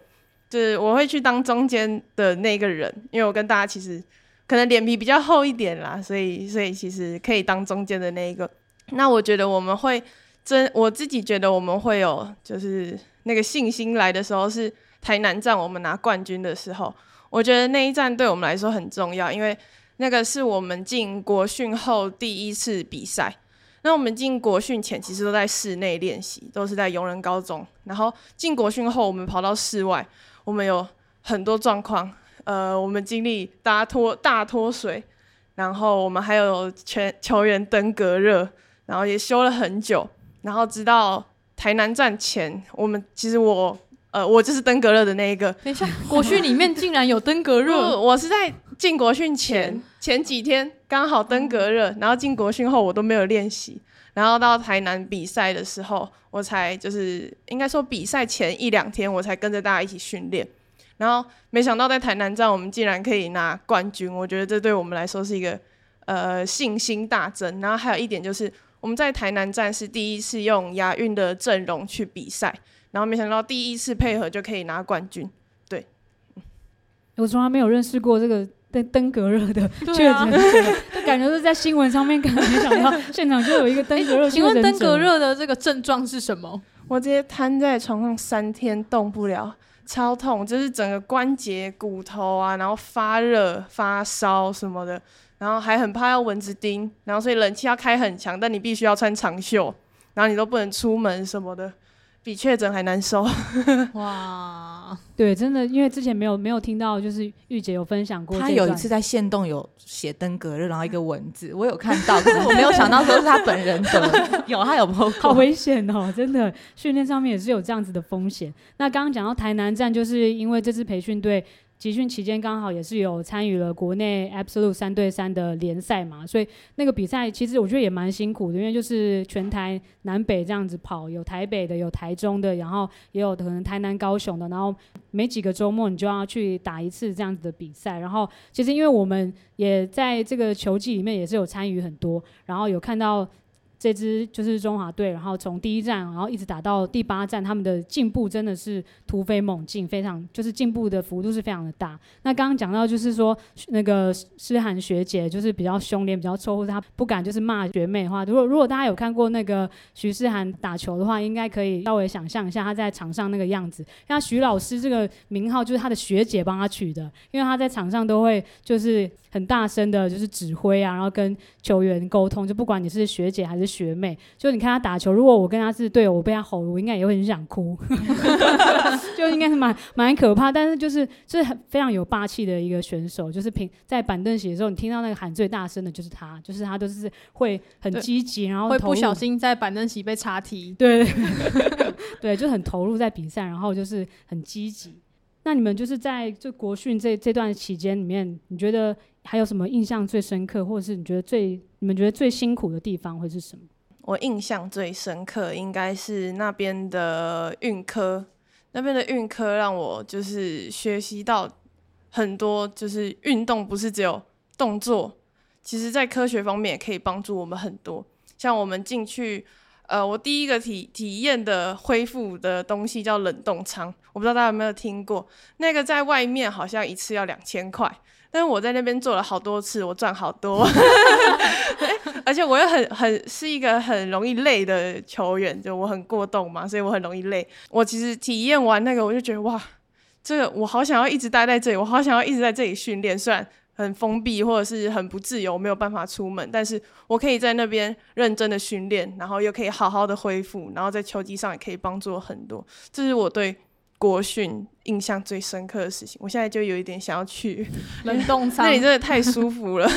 就是我会去当中间的那个人，因为我跟大家其实可能脸皮比较厚一点啦，所以所以其实可以当中间的那一个。那我觉得我们会真，我自己觉得我们会有就是。那个信心来的时候是台南站，我们拿冠军的时候，我觉得那一站对我们来说很重要，因为那个是我们进国训后第一次比赛。那我们进国训前其实都在室内练习，都是在永仁高中。然后进国训后，我们跑到室外，我们有很多状况，呃，我们经历大脱大脱水，然后我们还有全球员登革热，然后也休了很久，然后直到。台南站前，我们其实我呃，我就是登革热的那一个。等一下，国训里面竟然有登革热？我是在进国训前前几天刚好登革热，然后进国训后我都没有练习，然后到台南比赛的时候，我才就是应该说比赛前一两天，我才跟着大家一起训练，然后没想到在台南站我们竟然可以拿冠军，我觉得这对我们来说是一个呃信心大增。然后还有一点就是。我们在台南站是第一次用亚运的阵容去比赛，然后没想到第一次配合就可以拿冠军。对，我从来没有认识过这个登登革热的确诊者，就感觉是在新闻上面看，没想到现场就有一个登革热。请问登革热的这个症状是什么？我直接瘫在床上三天动不了，超痛，就是整个关节、骨头啊，然后发热、发烧什么的。然后还很怕要蚊子叮，然后所以冷气要开很强，但你必须要穿长袖，然后你都不能出门什么的，比确诊还难受。哇，对，真的，因为之前没有没有听到，就是玉姐有分享过，她有一次在线动有写登革热，然后一个文字，我有看到，可是我没有想到说是她本人的，有她有 po，好危险哦，真的，训练上面也是有这样子的风险。那刚刚讲到台南站，就是因为这支培训队。集训期间刚好也是有参与了国内 Absolute 三对三的联赛嘛，所以那个比赛其实我觉得也蛮辛苦的，因为就是全台南北这样子跑，有台北的，有台中的，然后也有可能台南、高雄的，然后每几个周末你就要去打一次这样子的比赛。然后其实因为我们也在这个球季里面也是有参与很多，然后有看到。这支就是中华队，然后从第一站，然后一直打到第八站，他们的进步真的是突飞猛进，非常就是进步的幅度是非常的大。那刚刚讲到就是说那个诗涵学姐就是比较凶脸，比较臭，或者她不敢就是骂学妹的话，如果如果大家有看过那个徐诗涵打球的话，应该可以稍微想象一下她在场上那个样子。像徐老师这个名号就是她的学姐帮她取的，因为她在场上都会就是很大声的，就是指挥啊，然后跟球员沟通，就不管你是学姐还是。学妹，就你看她打球，如果我跟她是队友，我被她吼，我应该也会很想哭，就应该是蛮蛮可怕。但是就是就是很非常有霸气的一个选手，就是平在板凳席的时候，你听到那个喊最大声的就是他，就是他都是会很积极，然后会不小心在板凳席被插踢，对对，就很投入在比赛，然后就是很积极。那你们就是在这国训这这段期间里面，你觉得还有什么印象最深刻，或者是你觉得最你们觉得最辛苦的地方会是什么？我印象最深刻应该是那边的运科，那边的运科让我就是学习到很多，就是运动不是只有动作，其实在科学方面也可以帮助我们很多。像我们进去。呃，我第一个体体验的恢复的东西叫冷冻舱，我不知道大家有没有听过。那个在外面好像一次要两千块，但是我在那边做了好多次，我赚好多。而且我又很很是一个很容易累的球员，就我很过动嘛，所以我很容易累。我其实体验完那个，我就觉得哇，这个我好想要一直待在这里，我好想要一直在这里训练，虽然。很封闭或者是很不自由，没有办法出门，但是我可以在那边认真的训练，然后又可以好好的恢复，然后在球技上也可以帮助很多。这是我对国训印象最深刻的事情。我现在就有一点想要去 冷冻舱，那里真的太舒服了。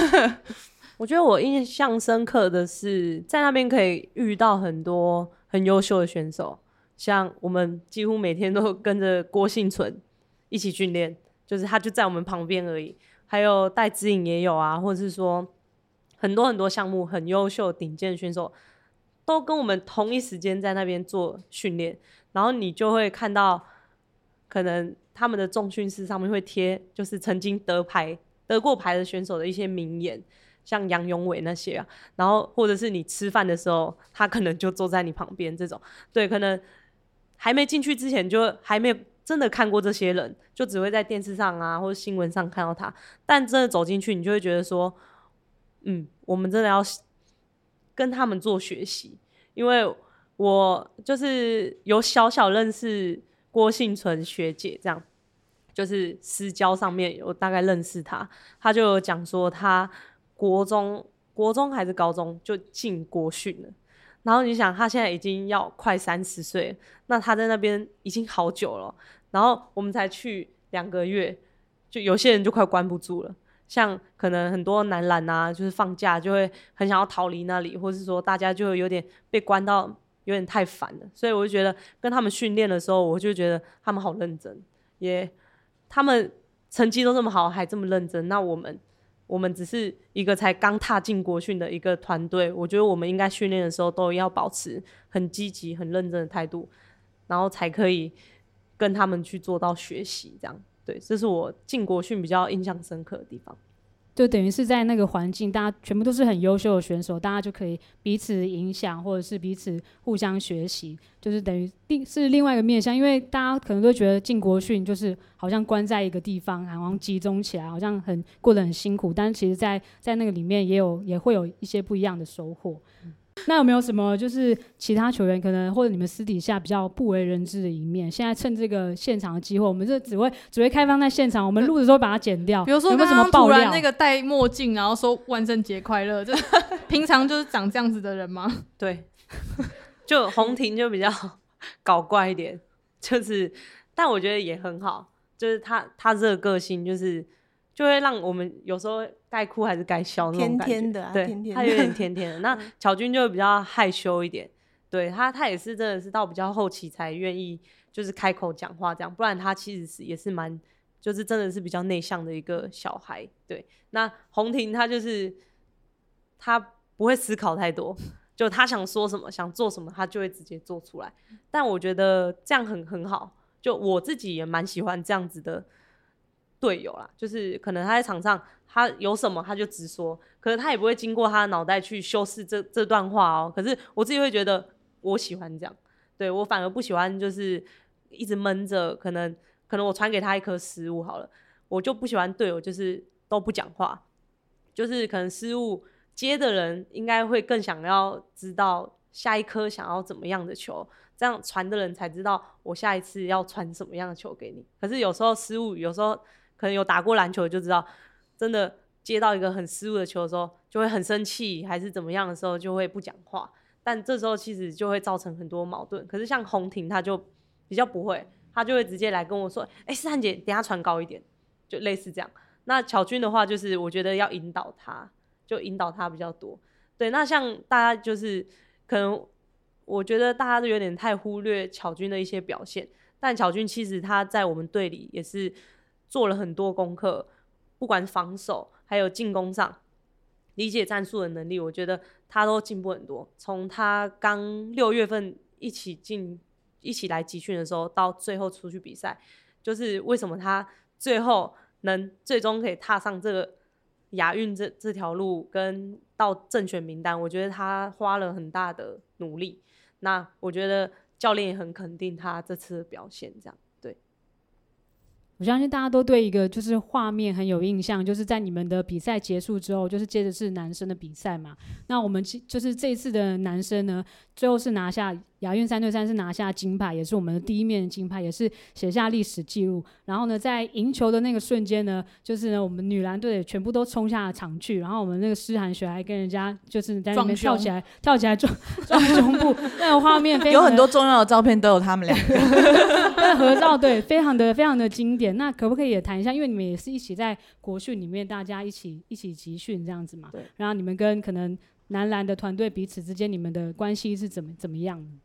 我觉得我印象深刻的是在那边可以遇到很多很优秀的选手，像我们几乎每天都跟着郭幸存一起训练，就是他就在我们旁边而已。还有戴资颖也有啊，或者是说很多很多项目很优秀顶尖的选手，都跟我们同一时间在那边做训练，然后你就会看到，可能他们的重训室上面会贴，就是曾经得牌得过牌的选手的一些名言，像杨永伟那些啊，然后或者是你吃饭的时候，他可能就坐在你旁边这种，对，可能还没进去之前就还没。真的看过这些人，就只会在电视上啊或者新闻上看到他，但真的走进去，你就会觉得说，嗯，我们真的要跟他们做学习，因为我就是有小小认识郭幸存学姐，这样就是私交上面有大概认识她，她就有讲说她国中国中还是高中就进国训了，然后你想她现在已经要快三十岁，那她在那边已经好久了。然后我们才去两个月，就有些人就快关不住了。像可能很多男篮啊，就是放假就会很想要逃离那里，或是说大家就有点被关到有点太烦了。所以我就觉得跟他们训练的时候，我就觉得他们好认真，也他们成绩都这么好，还这么认真。那我们我们只是一个才刚踏进国训的一个团队，我觉得我们应该训练的时候都要保持很积极、很认真的态度，然后才可以。跟他们去做到学习，这样对，这是我进国训比较印象深刻的地方。就等于是在那个环境，大家全部都是很优秀的选手，大家就可以彼此影响，或者是彼此互相学习，就是等于另是另外一个面向。因为大家可能都觉得进国训就是好像关在一个地方，然后集中起来，好像很过得很辛苦。但是其实在，在那个里面也有也会有一些不一样的收获。那有没有什么就是其他球员可能或者你们私底下比较不为人知的一面？现在趁这个现场的机会，我们这只会只会开放在现场，我们录的时候把它剪掉。比如说，有没有什么爆料？那个戴墨镜，然后说万圣节快乐，就 平常就是长这样子的人吗？对，就红婷就比较搞怪一点，就是，但我觉得也很好，就是他他这个个性就是。就会让我们有时候该哭还是该笑那种感觉，天天的啊、对，天天的他有点甜甜的。那 巧君就比较害羞一点，对他，他也是真的是到比较后期才愿意就是开口讲话这样，不然他其实是也是蛮就是真的是比较内向的一个小孩。对，那红婷她就是她不会思考太多，就她想说什么想做什么，她就会直接做出来。但我觉得这样很很好，就我自己也蛮喜欢这样子的队友啦。就是可能他在场上他有什么他就直说，可是他也不会经过他的脑袋去修饰这这段话哦。可是我自己会觉得我喜欢这样。对，我反而不喜欢，就是一直闷着。可能可能我传给他一颗失误好了，我就不喜欢队友就是都不讲话，就是可能失误接的人应该会更想要知道下一颗想要怎么样的球，这样传的人才知道我下一次要传什么样的球给你。可是有时候失误，有时候可能有打过篮球就知道，真的接到一个很失误的球的时候，就会很生气，还是怎么样的时候就会不讲话。但这时候其实就会造成很多矛盾。可是像红婷，他就比较不会，他就会直接来跟我说：“哎、欸，思涵姐，等下传高一点。”就类似这样。那巧君的话，就是我觉得要引导他，就引导他比较多。对，那像大家就是可能，我觉得大家都有点太忽略巧君的一些表现。但巧君其实他在我们队里也是做了很多功课，不管防守还有进攻上。理解战术的能力，我觉得他都进步很多。从他刚六月份一起进、一起来集训的时候，到最后出去比赛，就是为什么他最后能最终可以踏上这个亚运这这条路，跟到正选名单，我觉得他花了很大的努力。那我觉得教练也很肯定他这次的表现，这样。我相信大家都对一个就是画面很有印象，就是在你们的比赛结束之后，就是接着是男生的比赛嘛。那我们就是这一次的男生呢，最后是拿下亚运三对三，是拿下金牌，也是我们的第一面金牌，也是写下历史记录。然后呢，在赢球的那个瞬间呢，就是呢，我们女篮队全部都冲下了场去，然后我们那个诗涵雪还跟人家就是在那边跳起来，跳起来撞 撞胸部，那个画面非常有很多重要的照片都有他们两个 那合照，对，非常的非常的经典。那可不可以也谈一下？因为你们也是一起在国训里面，大家一起一起集训这样子嘛。对。然后你们跟可能男篮的团队彼此之间，你们的关系是怎么怎么样？嗯，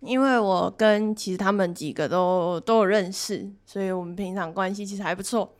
因为我跟其实他们几个都都有认识，所以我们平常关系其实还不错。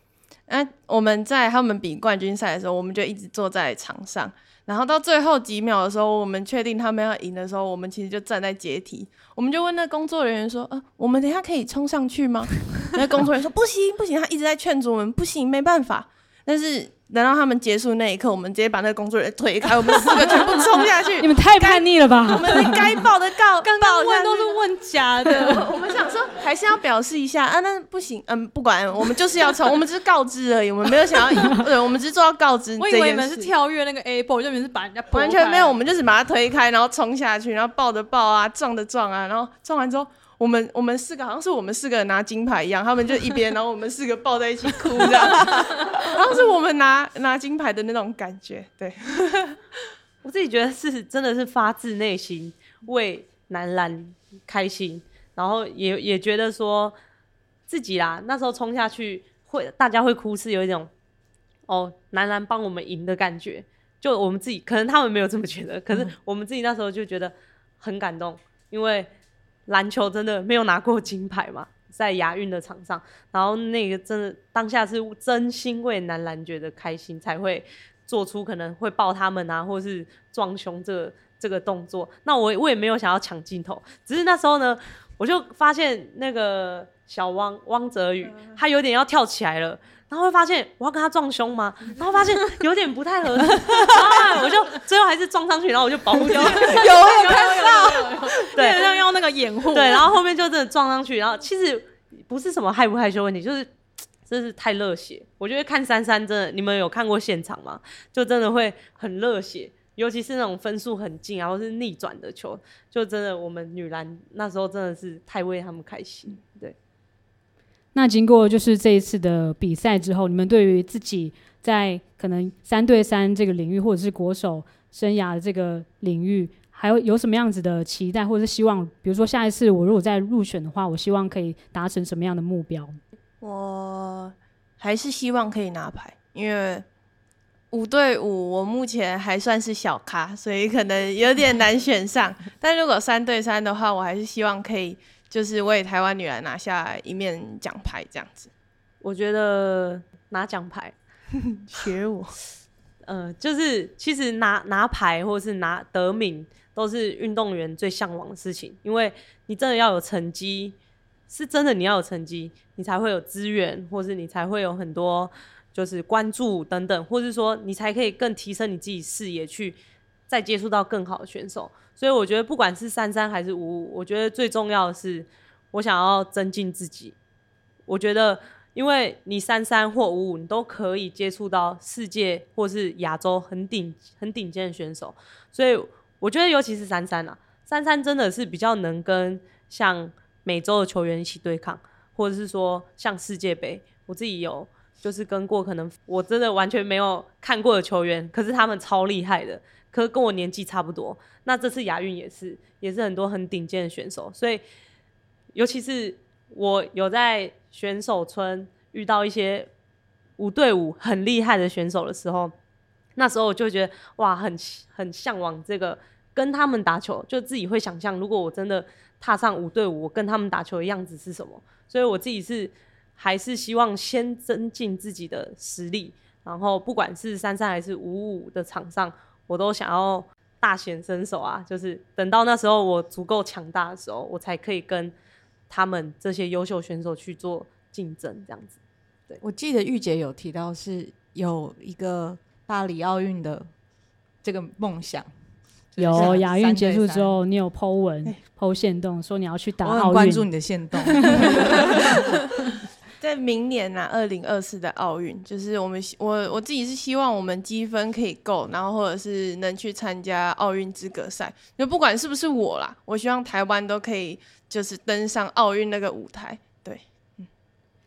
那我们在他们比冠军赛的时候，我们就一直坐在场上。然后到最后几秒的时候，我们确定他们要赢的时候，我们其实就站在阶梯，我们就问那工作人员说：“呃，我们等一下可以冲上去吗？” 那工作人员说：“不行，不行。”他一直在劝阻我们：“不行，没办法。”但是。等到他们结束那一刻，我们直接把那个工作人员推开，我们四个全部冲下去。你们太叛逆了吧！我们该报的告，刚刚问都是问假的。我们想说还是要表示一下啊，那不行，嗯，不管，我们就是要冲，我们只是告知而已，我们没有想要赢，对，我们只是做到告知。我以为你们是跳跃那个 A 波，就你们是把人家完全没有，我们就是把他推开，然后冲下去，然后抱的抱啊，撞的撞啊，然后撞完之后。我们我们四个好像是我们四个人拿金牌一样，他们就一边，然后我们四个抱在一起哭这样，然后是我们拿拿金牌的那种感觉。对，我自己觉得是真的是发自内心为男篮开心，然后也也觉得说自己啦，那时候冲下去会大家会哭，是有一种哦男篮帮我们赢的感觉。就我们自己可能他们没有这么觉得，可是我们自己那时候就觉得很感动，因为。篮球真的没有拿过金牌嘛，在亚运的场上，然后那个真的当下是真心为男篮觉得开心，才会做出可能会抱他们啊，或是撞胸这个这个动作。那我我也没有想要抢镜头，只是那时候呢，我就发现那个小汪汪泽宇，他有点要跳起来了。然后会发现我要跟他撞胸吗？然后发现有点不太合适，然后我就最后还是撞上去，然后我就保护掉。有，有，有看到，对，像用那个掩护。对，然后后面就真的撞上去，然后其实不是什么害不害羞问题，就是真是太热血。我觉得看珊珊真的，你们有看过现场吗？就真的会很热血，尤其是那种分数很近，然后是逆转的球，就真的我们女篮那时候真的是太为他们开心。对。那经过就是这一次的比赛之后，你们对于自己在可能三对三这个领域，或者是国手生涯的这个领域，还有有什么样子的期待，或者是希望？比如说下一次我如果再入选的话，我希望可以达成什么样的目标？我还是希望可以拿牌，因为五对五我目前还算是小咖，所以可能有点难选上。但如果三对三的话，我还是希望可以。就是为台湾女篮拿下一面奖牌这样子。我觉得拿奖牌，学我，呃，就是其实拿拿牌或是拿得名，都是运动员最向往的事情，因为你真的要有成绩，是真的你要有成绩，你才会有资源，或是你才会有很多就是关注等等，或是说你才可以更提升你自己视野，去再接触到更好的选手。所以我觉得不管是三三还是五五，我觉得最重要的是我想要增进自己。我觉得，因为你三三或五五，你都可以接触到世界或是亚洲很顶很顶尖的选手，所以。我觉得尤其是三三啊，三三真的是比较能跟像美洲的球员一起对抗，或者是说像世界杯，我自己有就是跟过，可能我真的完全没有看过的球员，可是他们超厉害的，可跟我年纪差不多。那这次亚运也是，也是很多很顶尖的选手，所以尤其是我有在选手村遇到一些五对五很厉害的选手的时候。那时候我就觉得哇，很很向往这个跟他们打球，就自己会想象，如果我真的踏上五对五，我跟他们打球的样子是什么。所以我自己是还是希望先增进自己的实力，然后不管是三三还是五五的场上，我都想要大显身手啊！就是等到那时候我足够强大的时候，我才可以跟他们这些优秀选手去做竞争，这样子。对，我记得玉姐有提到是有一个。巴黎奥运的这个梦想，有亚运结束之后，你有 po 文、po 线动说你要去打奥运，我很关注你的线动。在明年啊，二零二四的奥运，就是我们我我自己是希望我们积分可以够，然后或者是能去参加奥运资格赛。就不管是不是我啦，我希望台湾都可以就是登上奥运那个舞台。对，嗯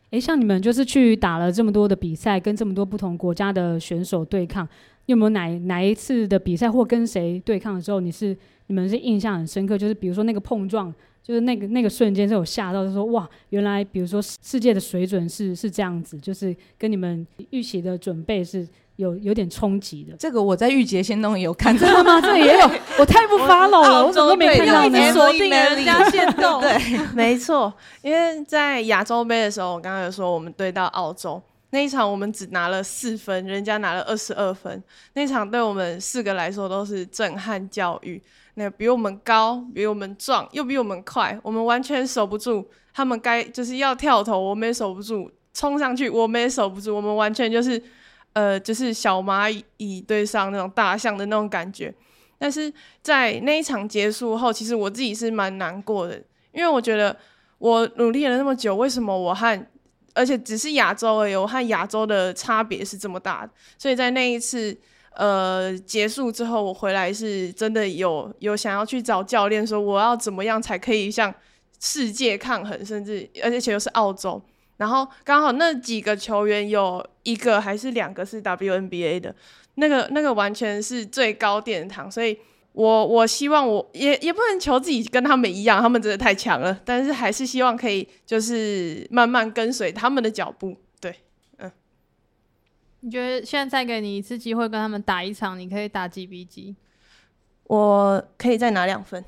诶，像你们就是去打了这么多的比赛，跟这么多不同国家的选手对抗，有没有哪哪一次的比赛或跟谁对抗的时候，你是你们是印象很深刻？就是比如说那个碰撞，就是那个那个瞬间是有吓到，就是说哇，原来比如说世界的水准是是这样子，就是跟你们预期的准备是。有有点冲击的，这个我在玉洁先弄也有看到，真的吗？这也有，我太不 follow 了，我，我怎么都没看到呢？锁定了人家 限动，对，没错，因为在亚洲杯的时候，我刚刚有说我们对到澳洲那一场，我们只拿了四分，人家拿了二十二分，那一场对我们四个来说都是震撼教育。那比我们高，比我们壮，又比我们快，我们完全守不住。他们该就是要跳投，我们也守不住；冲上去，我们也守不住。我们完全就是。呃，就是小蚂蚁对上那种大象的那种感觉，但是在那一场结束后，其实我自己是蛮难过的，因为我觉得我努力了那么久，为什么我和而且只是亚洲而已，我和亚洲的差别是这么大的，所以在那一次呃结束之后，我回来是真的有有想要去找教练说，我要怎么样才可以向世界抗衡，甚至而且又是澳洲。然后刚好那几个球员有一个还是两个是 WNBA 的，那个那个完全是最高殿堂，所以我我希望我也也不能求自己跟他们一样，他们真的太强了，但是还是希望可以就是慢慢跟随他们的脚步。你觉得现在再给你一次机会跟他们打一场，你可以打几比几？我可以再拿两分，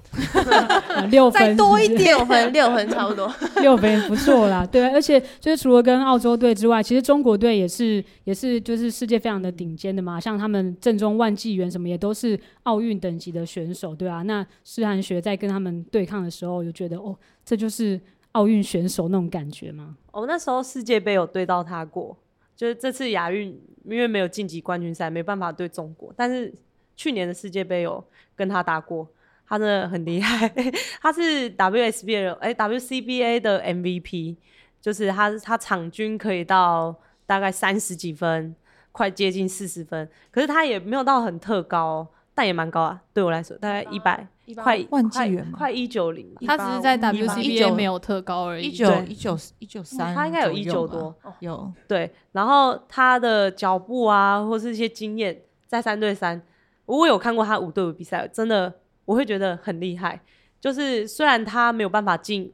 六分，再多一点，六分，六分差不多，六分不错啦。对，而且就是除了跟澳洲队之外，其实中国队也是也是就是世界非常的顶尖的嘛，像他们正中万纪元什么也都是奥运等级的选手，对啊。那施涵学在跟他们对抗的时候，就觉得哦，这就是奥运选手那种感觉吗？哦，那时候世界杯有对到他过，就是这次亚运因为没有晋级冠军赛，没办法对中国，但是。去年的世界杯有跟他打过，他真的很厉害，他是 WSBL 哎、WCBA 的 MVP，就是他他场均可以到大概三十几分，快接近四十分，可是他也没有到很特高，但也蛮高啊，对我来说大概一百快万纪元快一九零，他只是在 WCBA 没有特高而已，一九一九一九三，他应该有一九多，有对，然后他的脚步啊，或是一些经验，在三对三。我有看过他五对五比赛，真的我会觉得很厉害。就是虽然他没有办法进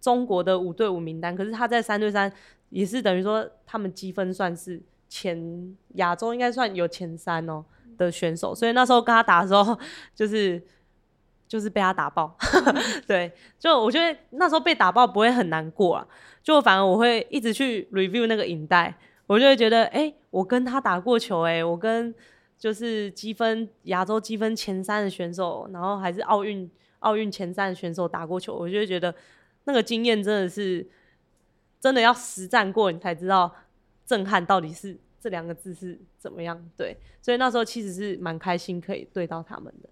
中国的五对五名单，可是他在三对三也是等于说他们积分算是前亚洲应该算有前三哦的选手。所以那时候跟他打的时候，就是就是被他打爆。对，就我觉得那时候被打爆不会很难过啊，就反而我会一直去 review 那个影带，我就会觉得，哎、欸，我跟他打过球、欸，哎，我跟就是积分亚洲积分前三的选手，然后还是奥运奥运前三的选手打过球，我就会觉得那个经验真的是真的要实战过，你才知道震撼到底是。这两个字是怎么样？对，所以那时候其实是蛮开心可以对到他们的。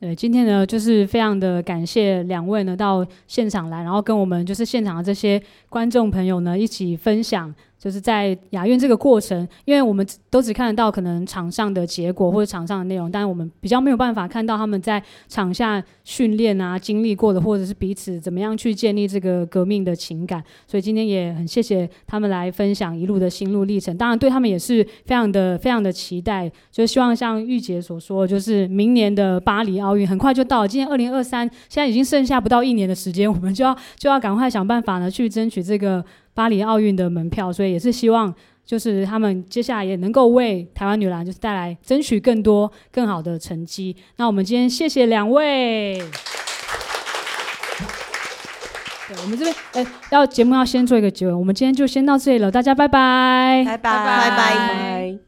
对，今天呢，就是非常的感谢两位呢到现场来，然后跟我们就是现场的这些观众朋友呢一起分享。就是在亚运这个过程，因为我们都只看得到可能场上的结果或者场上的内容，但是我们比较没有办法看到他们在场下训练啊、经历过的，或者是彼此怎么样去建立这个革命的情感。所以今天也很谢谢他们来分享一路的心路历程。当然，对他们也是非常的、非常的期待。就是希望像玉姐所说，就是明年的巴黎奥运很快就到了。今年二零二三，现在已经剩下不到一年的时间，我们就要就要赶快想办法呢，去争取这个。巴黎奥运的门票，所以也是希望，就是他们接下来也能够为台湾女篮就是带来争取更多更好的成绩。那我们今天谢谢两位。对，我们这边哎，要节目要先做一个结尾，我们今天就先到这里了，大家拜拜，拜拜，拜拜。